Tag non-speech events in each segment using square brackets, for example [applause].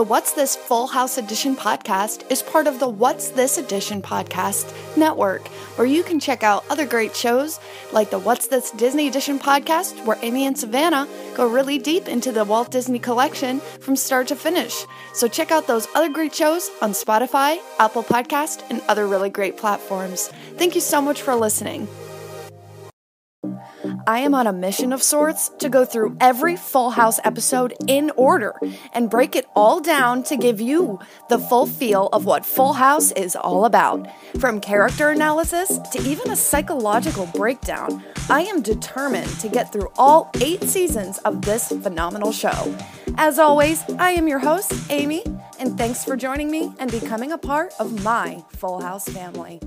The What's This Full House Edition podcast is part of the What's This Edition podcast network, where you can check out other great shows like the What's This Disney Edition podcast, where Amy and Savannah go really deep into the Walt Disney collection from start to finish. So check out those other great shows on Spotify, Apple Podcast, and other really great platforms. Thank you so much for listening. I am on a mission of sorts to go through every Full House episode in order and break it all down to give you the full feel of what Full House is all about. From character analysis to even a psychological breakdown, I am determined to get through all eight seasons of this phenomenal show. As always, I am your host, Amy, and thanks for joining me and becoming a part of my Full House family.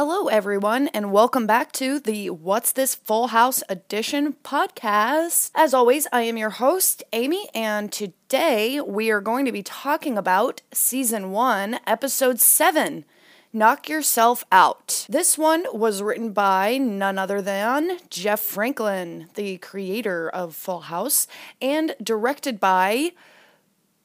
Hello, everyone, and welcome back to the What's This Full House Edition podcast. As always, I am your host, Amy, and today we are going to be talking about season one, episode seven. Knock Yourself Out. This one was written by none other than Jeff Franklin, the creator of Full House, and directed by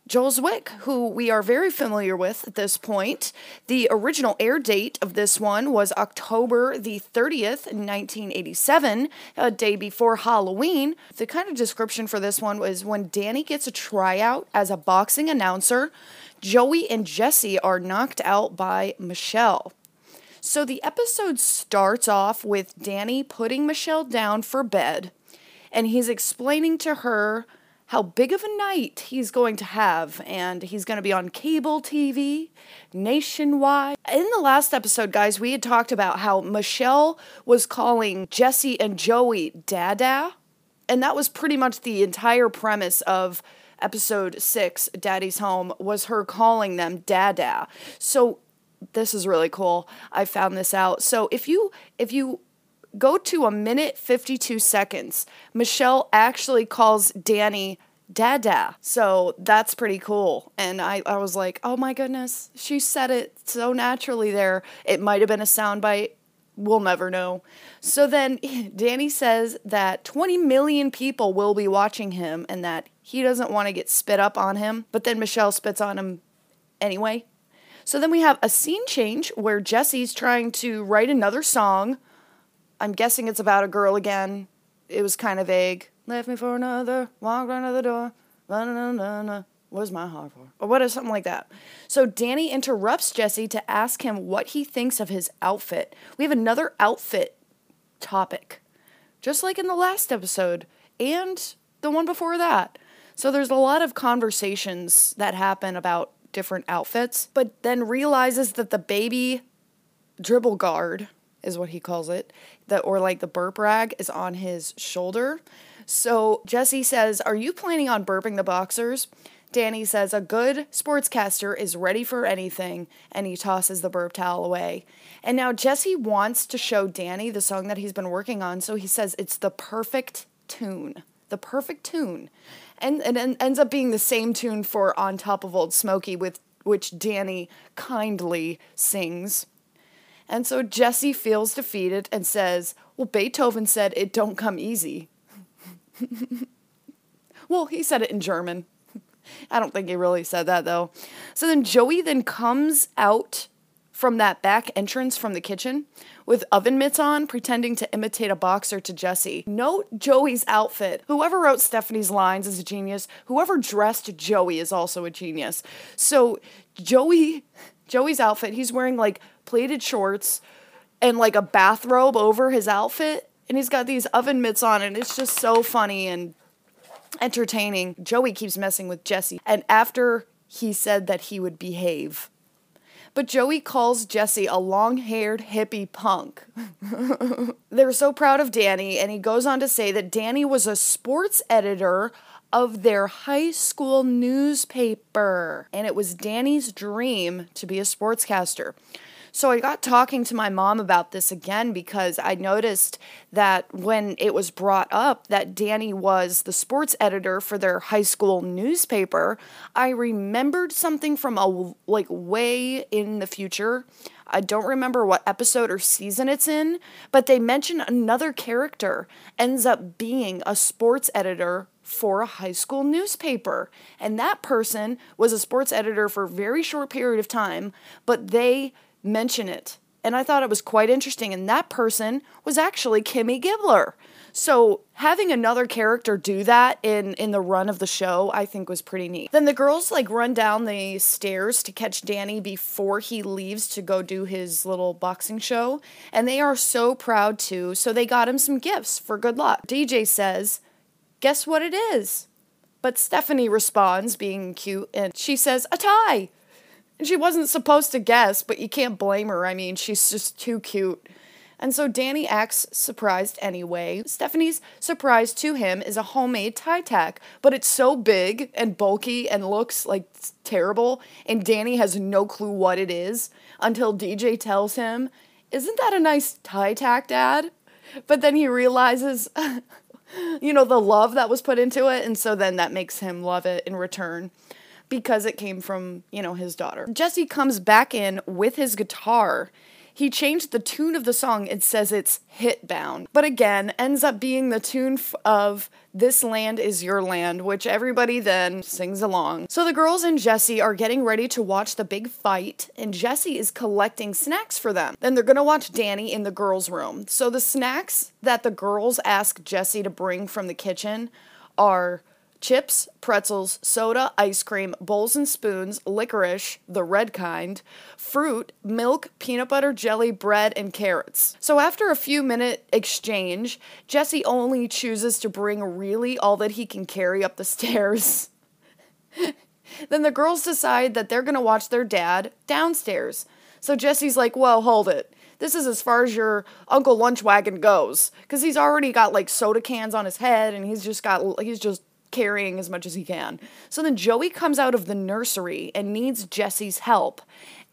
Joel Zwick, who we are very familiar with at this point. The original air date of this one was October the 30th, 1987, a day before Halloween. The kind of description for this one was when Danny gets a tryout as a boxing announcer, Joey and Jesse are knocked out by Michelle. So the episode starts off with Danny putting Michelle down for bed, and he's explaining to her how big of a night he's going to have, and he's going to be on cable TV nationwide. In the last episode, guys, we had talked about how Michelle was calling Jesse and Joey Dada, and that was pretty much the entire premise of episode six, Daddy's Home, was her calling them Dada. So this is really cool. I found this out. So if you if you go to a minute 52 seconds, Michelle actually calls Danny Dada. So that's pretty cool. And I, I was like, oh my goodness, she said it so naturally there. It might have been a soundbite. We'll never know. So then [laughs] Danny says that 20 million people will be watching him and that he doesn't want to get spit up on him. But then Michelle spits on him anyway. So then we have a scene change where Jesse's trying to write another song I'm guessing it's about a girl again. It was kind of vague. Left me for another, walked right the door. Na, is my heart for? Or what is something like that. So Danny interrupts Jesse to ask him what he thinks of his outfit. We have another outfit topic, just like in the last episode and the one before that. So there's a lot of conversations that happen about different outfits, but then realizes that the baby dribble guard is what he calls it, that or like the burp rag is on his shoulder. So Jesse says, "Are you planning on burping the boxers?" Danny says, "A good sportscaster is ready for anything," and he tosses the burp towel away. And now Jesse wants to show Danny the song that he's been working on, so he says it's the perfect tune. The perfect tune. And, and, ends up being the same tune for On Top of Old Smoky with which Danny kindly sings. And so Jesse feels defeated and says, Well, Beethoven said it don't come easy. [laughs] well, he said it in German. I don't think he really said that though. So then Joey then comes out from that back entrance from the kitchen with oven mitts on, pretending to imitate a boxer to Jesse. Note Joey's outfit. Whoever wrote Stephanie's lines is a genius. Whoever dressed Joey is also a genius. So Joey Joey's outfit, he's wearing like pleated shorts and like a bathrobe over his outfit. And he's got these oven mitts on, and it's just so funny and entertaining. Joey keeps messing with Jesse. And after he said that he would behave, but Joey calls Jesse a long haired hippie punk. [laughs] They're so proud of Danny, and he goes on to say that Danny was a sports editor of their high school newspaper, and it was Danny's dream to be a sportscaster. So I got talking to my mom about this again because I noticed that when it was brought up that Danny was the sports editor for their high school newspaper, I remembered something from a like way in the future. I don't remember what episode or season it's in, but they mention another character ends up being a sports editor for a high school newspaper. And that person was a sports editor for a very short period of time, but they mention it. And I thought it was quite interesting. And that person was actually Kimmy Gibbler. So having another character do that in in the run of the show, I think was pretty neat. Then the girls like run down the stairs to catch Danny before he leaves to go do his little boxing show, and they are so proud too. So they got him some gifts for good luck. DJ says, "Guess what it is?" But Stephanie responds, being cute, and she says, "A tie." And she wasn't supposed to guess, but you can't blame her. I mean, she's just too cute. And so Danny acts surprised anyway. Stephanie's surprise to him is a homemade tie tack, but it's so big and bulky and looks like terrible, and Danny has no clue what it is until DJ tells him, Isn't that a nice tie tack, Dad? But then he realizes, [laughs] you know, the love that was put into it, and so then that makes him love it in return because it came from, you know, his daughter. Jesse comes back in with his guitar. He changed the tune of the song. It says it's hit bound, but again, ends up being the tune of This Land is Your Land, which everybody then sings along. So the girls and Jesse are getting ready to watch the big fight, and Jesse is collecting snacks for them. Then they're gonna watch Danny in the girls' room. So the snacks that the girls ask Jesse to bring from the kitchen are chips, pretzels, soda, ice cream, bowls and spoons, licorice, the red kind, fruit, milk, peanut butter, jelly, bread, and carrots. So after a few minute exchange, Jesse only chooses to bring really all that he can carry up the [laughs] stairs. then the girls decide that they're to watch their dad downstairs. So Jesse's like, "Whoa, hold it." This is as far as your Uncle Lunch Wagon goes, because he's already got like soda cans on his head, and he's just got he's just carrying as much as he can. So then Joey comes out of the nursery and needs Jesse's help.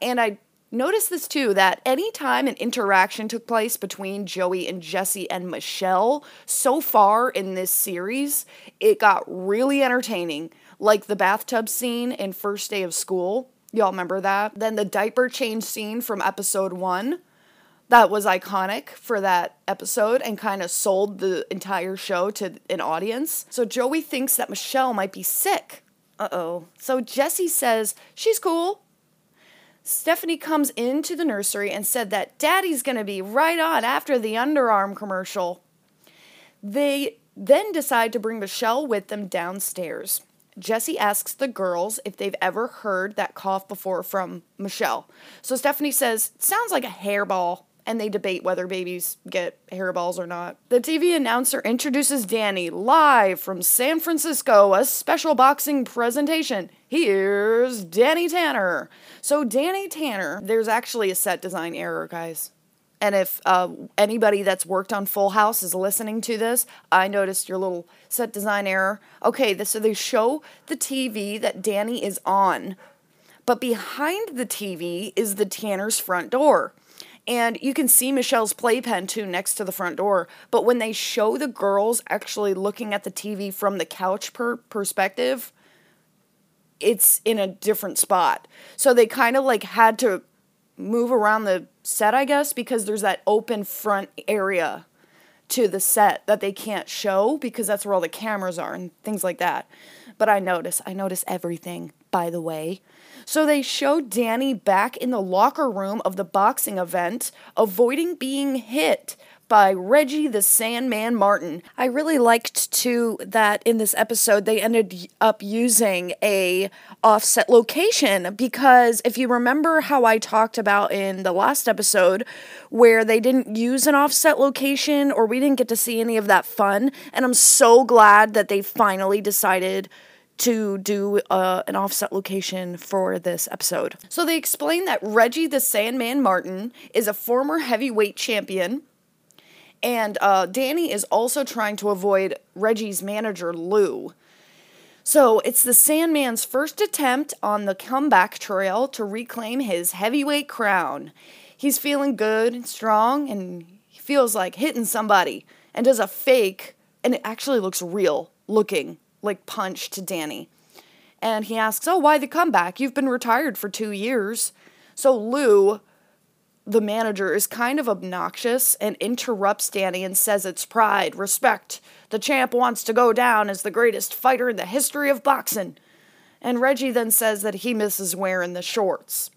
And I noticed this too that anytime an interaction took place between Joey and Jesse and Michelle, so far in this series, it got really entertaining. Like the bathtub scene in First Day of School. Y'all remember that? Then the diaper change scene from episode one that was iconic for that episode and kind of sold the entire show to an audience. So Joey thinks that Michelle might be sick. Uh oh. So Jesse says she's cool. Stephanie comes into the nursery and said that Daddy's gonna be right on after the underarm commercial. They then decide to bring Michelle with them downstairs. Jesse asks the girls if they've ever heard that cough before from Michelle. So Stephanie says, Sounds like a hairball and they debate whether babies get hairballs or not. The TV announcer introduces Danny live from San Francisco, a special boxing presentation. Here's Danny Tanner. So, Danny Tanner, there's actually a set design error, guys. And if uh, anybody that's worked on Full House is listening to this, I noticed your little set design error. Okay, this, so they show the TV that Danny is on, but behind the TV is the Tanner's front door. And you can see Michelle's playpen too next to the front door. But when they show the girls actually looking at the TV from the couch per- perspective, it's in a different spot. So they kind of like had to move around the set, I guess, because there's that open front area to the set that they can't show because that's where all the cameras are and things like that. But I notice, I notice everything, by the way. So they show Danny back in the locker room of the boxing event, avoiding being hit by Reggie the Sandman Martin. I really liked too that in this episode they ended up using a offset location because if you remember how I talked about in the last episode where they didn't use an offset location or we didn't get to see any of that fun and I'm so glad that they finally decided to do uh, an offset location for this episode. So they explain that Reggie the Sandman Martin is a former heavyweight champion. And uh, Danny is also trying to avoid Reggie's manager, Lou. So it's the Sandman's first attempt on the comeback trail to reclaim his heavyweight crown. he's feeling good and strong and he feels like hitting somebody and does a fake and it actually looks real looking like punch to Danny. And he asks, Oh, why the comeback? You've been retired for two years. So Lou, the manager, is kind of obnoxious and interrupts Danny and says it's pride, respect. The champ wants to go down as the greatest fighter in the history of boxing. And Reggie then says that he misses wearing the shorts.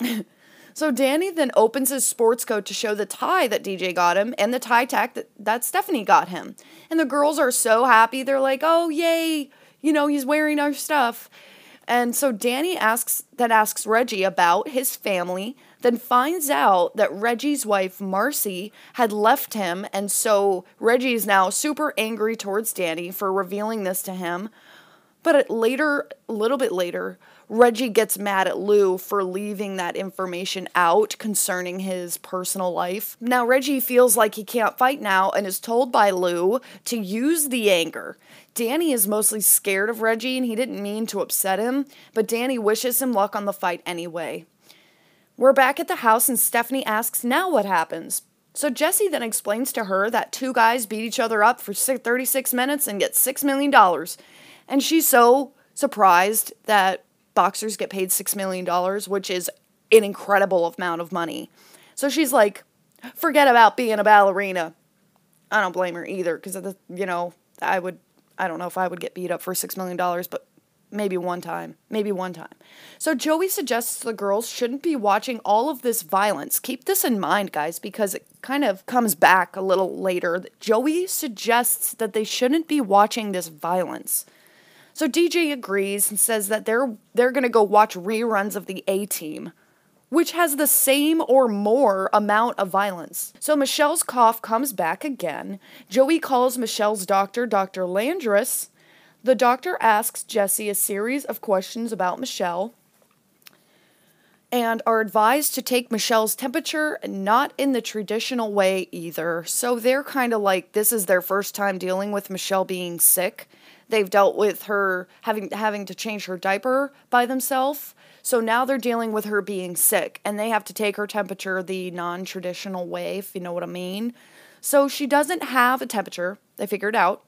[laughs] so Danny then opens his sports coat to show the tie that DJ got him and the tie tack that, that Stephanie got him. And the girls are so happy. They're like, oh, yay, you know, he's wearing our stuff. And so Danny asks that asks Reggie about his family, then finds out that Reggie's wife Marcy had left him, and so Reggie is now super angry towards Danny for revealing this to him. But later, a little bit later, Reggie gets mad at Lou for leaving that information out concerning his personal life. Now, Reggie feels like he can't fight now and is told by Lou to use the anger. Danny is mostly scared of Reggie and he didn't mean to upset him, but Danny wishes him luck on the fight anyway. We're back at the house and Stephanie asks, Now what happens? So Jesse then explains to her that two guys beat each other up for 36 minutes and get $6 million. And she's so surprised that boxers get paid $6 million, which is an incredible amount of money. So she's like, forget about being a ballerina. I don't blame her either because, you know, I would, I don't know if I would get beat up for $6 million, but maybe one time. Maybe one time. So Joey suggests the girls shouldn't be watching all of this violence. Keep this in mind, guys, because it kind of comes back a little later. Joey suggests that they shouldn't be watching this violence. So DJ agrees and says that they're they're going to go watch reruns of the A Team, which has the same or more amount of violence. So Michelle's cough comes back again. Joey calls Michelle's doctor Dr. Landris. The doctor asks Jesse a series of questions about Michelle and are advised to take Michelle's temperature not in the traditional way either. So they're kind of like this is their first time dealing with Michelle being sick They've dealt with her having having to change her diaper by themselves. So now they're dealing with her being sick and they have to take her temperature the non-traditional way, if you know what I mean. So she doesn't have a temperature. They figured out.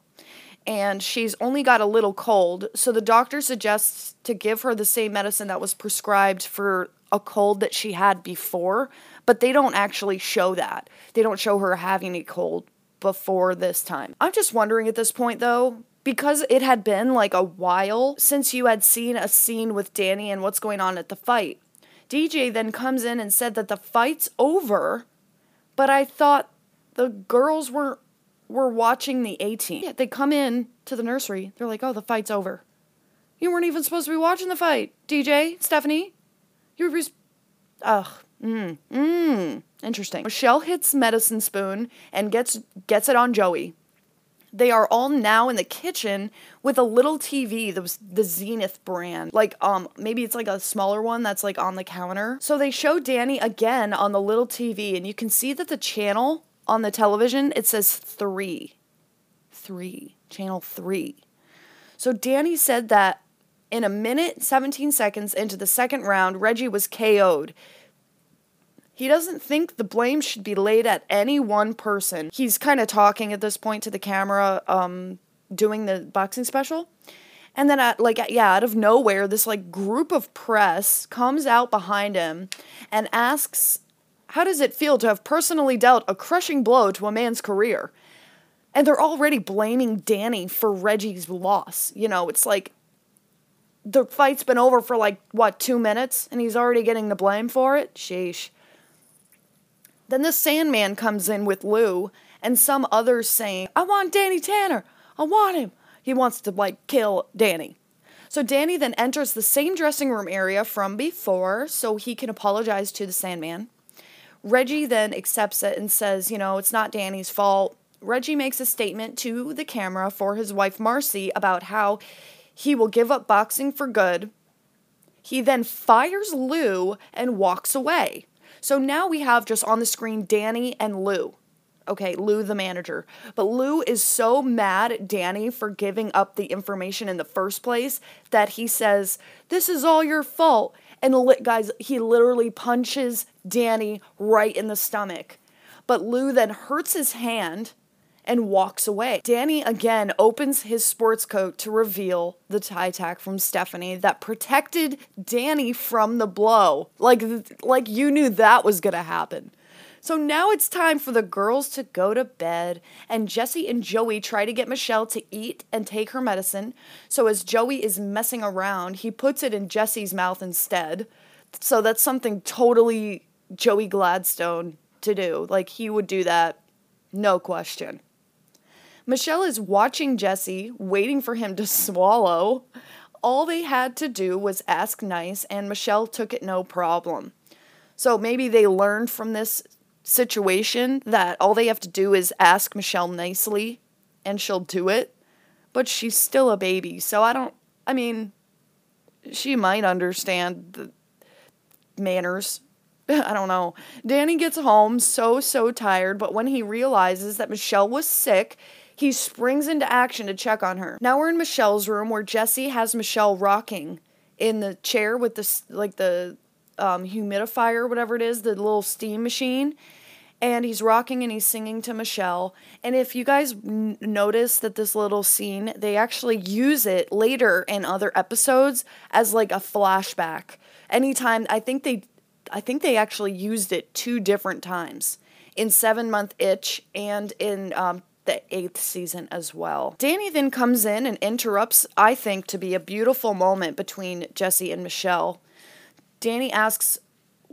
And she's only got a little cold. So the doctor suggests to give her the same medicine that was prescribed for a cold that she had before, but they don't actually show that. They don't show her having a cold before this time. I'm just wondering at this point though, because it had been like a while since you had seen a scene with Danny and what's going on at the fight. DJ then comes in and said that the fight's over, but I thought the girls were were watching the A team. Yeah, they come in to the nursery. They're like, "Oh, the fight's over." You weren't even supposed to be watching the fight, DJ, Stephanie. You were. Ugh. Mmm. Mmm. Interesting. Michelle hits medicine spoon and gets gets it on Joey. They are all now in the kitchen with a little TV, the, the Zenith brand. Like, um, maybe it's like a smaller one that's like on the counter. So they show Danny again on the little TV, and you can see that the channel on the television, it says three. Three. Channel three. So Danny said that in a minute, 17 seconds into the second round, Reggie was KO'd. He doesn't think the blame should be laid at any one person. He's kind of talking at this point to the camera, um, doing the boxing special. And then, at, like, yeah, out of nowhere, this like group of press comes out behind him and asks, "How does it feel to have personally dealt a crushing blow to a man's career?" And they're already blaming Danny for Reggie's loss. You know, it's like the fight's been over for like what two minutes, and he's already getting the blame for it. Sheesh. Then the Sandman comes in with Lou and some others saying, I want Danny Tanner. I want him. He wants to, like, kill Danny. So Danny then enters the same dressing room area from before so he can apologize to the Sandman. Reggie then accepts it and says, you know, it's not Danny's fault. Reggie makes a statement to the camera for his wife Marcy about how he will give up boxing for good. He then fires Lou and walks away. So now we have just on the screen Danny and Lou. Okay, Lou, the manager. But Lou is so mad at Danny for giving up the information in the first place that he says, This is all your fault. And guys, he literally punches Danny right in the stomach. But Lou then hurts his hand and walks away. Danny again opens his sports coat to reveal the tie tack from Stephanie that protected Danny from the blow. Like like you knew that was going to happen. So now it's time for the girls to go to bed, and Jesse and Joey try to get Michelle to eat and take her medicine. So as Joey is messing around, he puts it in Jesse's mouth instead. So that's something totally Joey Gladstone to do. Like he would do that, no question. Michelle is watching Jesse, waiting for him to swallow. All they had to do was ask nice, and Michelle took it no problem. So maybe they learned from this situation that all they have to do is ask Michelle nicely and she'll do it. But she's still a baby, so I don't, I mean, she might understand the manners. [laughs] I don't know. Danny gets home so, so tired, but when he realizes that Michelle was sick, he springs into action to check on her. Now we're in Michelle's room where Jesse has Michelle rocking in the chair with the like the um, humidifier, whatever it is, the little steam machine. And he's rocking and he's singing to Michelle. And if you guys n- notice that this little scene, they actually use it later in other episodes as like a flashback. Anytime, I think they, I think they actually used it two different times in Seven Month Itch and in um, the eighth season as well. Danny then comes in and interrupts, I think, to be a beautiful moment between Jesse and Michelle. Danny asks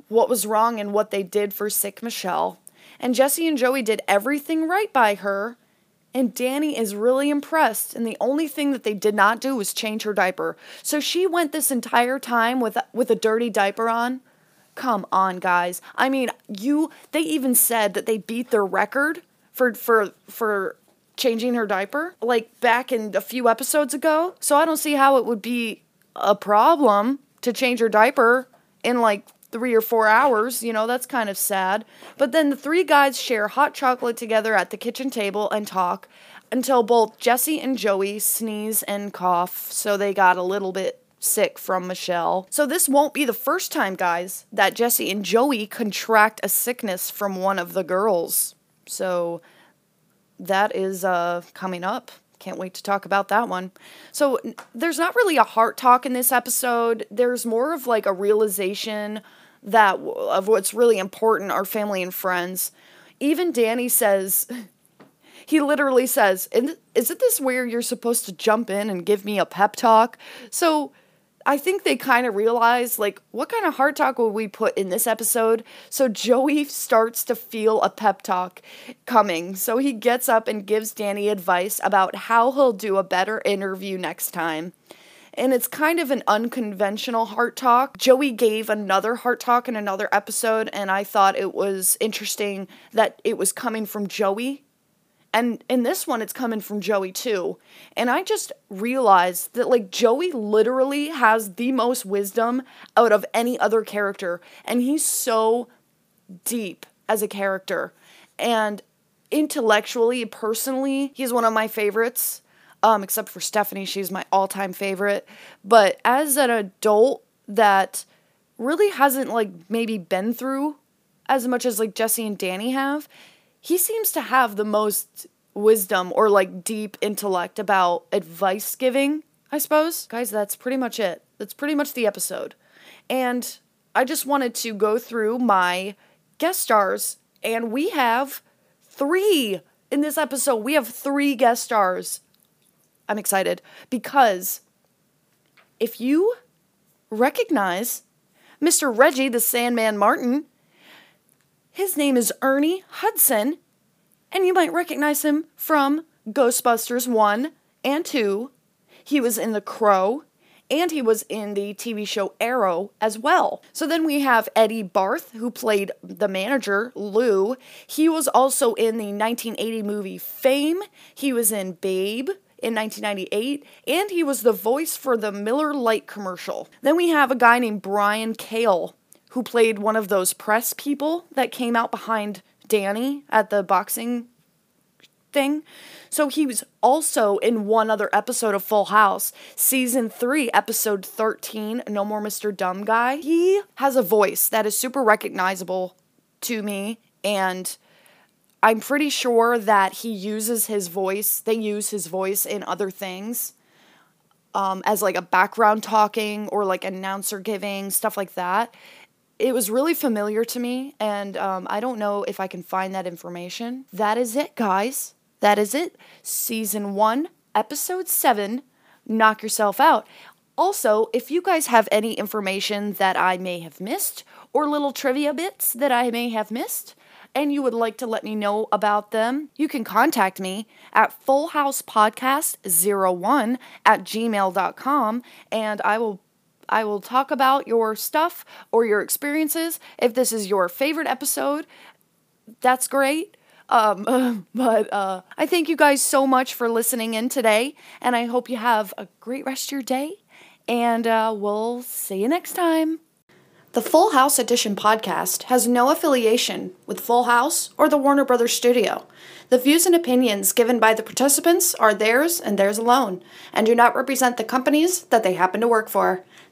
what was wrong and what they did for sick Michelle. And Jesse and Joey did everything right by her. And Danny is really impressed. And the only thing that they did not do was change her diaper. So she went this entire time with with a dirty diaper on. Come on, guys. I mean, you they even said that they beat their record for for for changing her diaper like back in a few episodes ago. So I don't see how it would be a problem to change her diaper in like three or four hours. You know, that's kind of sad. But then the three guys share hot chocolate together at the kitchen table and talk until both Jesse and Joey sneeze and cough. So they got a little bit sick from Michelle. So this won't be the first time, guys, that Jesse and Joey contract a sickness from one of the girls. So that is uh, coming up. Can't wait to talk about that one. So there's not really a heart talk in this episode. There's more of like a realization that of what's really important are family and friends. Even Danny says [laughs] he literally says, and "Isn't this where you're supposed to jump in and give me a pep talk?" So I think they kind of realize like what kind of heart talk will we put in this episode? So Joey starts to feel a pep talk coming. So he gets up and gives Danny advice about how he'll do a better interview next time. And it's kind of an unconventional heart talk. Joey gave another heart talk in another episode, and I thought it was interesting that it was coming from Joey and in this one it's coming from Joey too. And I just realized that like Joey literally has the most wisdom out of any other character. And he's so deep as a character. And intellectually personally he's one of my favorites um except for Stephanie. She's my all-time favorite. But as an adult that really hasn't like maybe been through as much as like Jesse and Danny have he seems to have the most wisdom or like deep intellect about advice giving, I suppose. Guys, that's pretty much it. That's pretty much the episode. And I just wanted to go through my guest stars, and we have three in this episode. We have three guest stars. I'm excited because if you recognize Mr. Reggie the Sandman Martin, his name is Ernie Hudson, and you might recognize him from Ghostbusters 1 and 2. He was in The Crow, and he was in the TV show Arrow as well. So then we have Eddie Barth, who played the manager, Lou. He was also in the 1980 movie Fame. He was in Babe in 1998, and he was the voice for the Miller Lite commercial. Then we have a guy named Brian Kale, who played one of those press people that came out behind Danny at the boxing thing. So he was also in one other episode of Full House, season 3, episode 13, No More Mr. Dumb Guy. He has a voice that is super recognizable to me and I'm pretty sure that he uses his voice, they use his voice in other things. Um, as like a background talking or like announcer giving, stuff like that it was really familiar to me, and um, I don't know if I can find that information. That is it, guys. That is it. Season one, episode seven. Knock yourself out. Also, if you guys have any information that I may have missed, or little trivia bits that I may have missed, and you would like to let me know about them, you can contact me at fullhousepodcast01 at gmail.com and I will I will talk about your stuff or your experiences. If this is your favorite episode, that's great. Um, [laughs] but uh, I thank you guys so much for listening in today, and I hope you have a great rest of your day. And uh, we'll see you next time. The Full House Edition podcast has no affiliation with Full House or the Warner Brothers studio. The views and opinions given by the participants are theirs and theirs alone, and do not represent the companies that they happen to work for.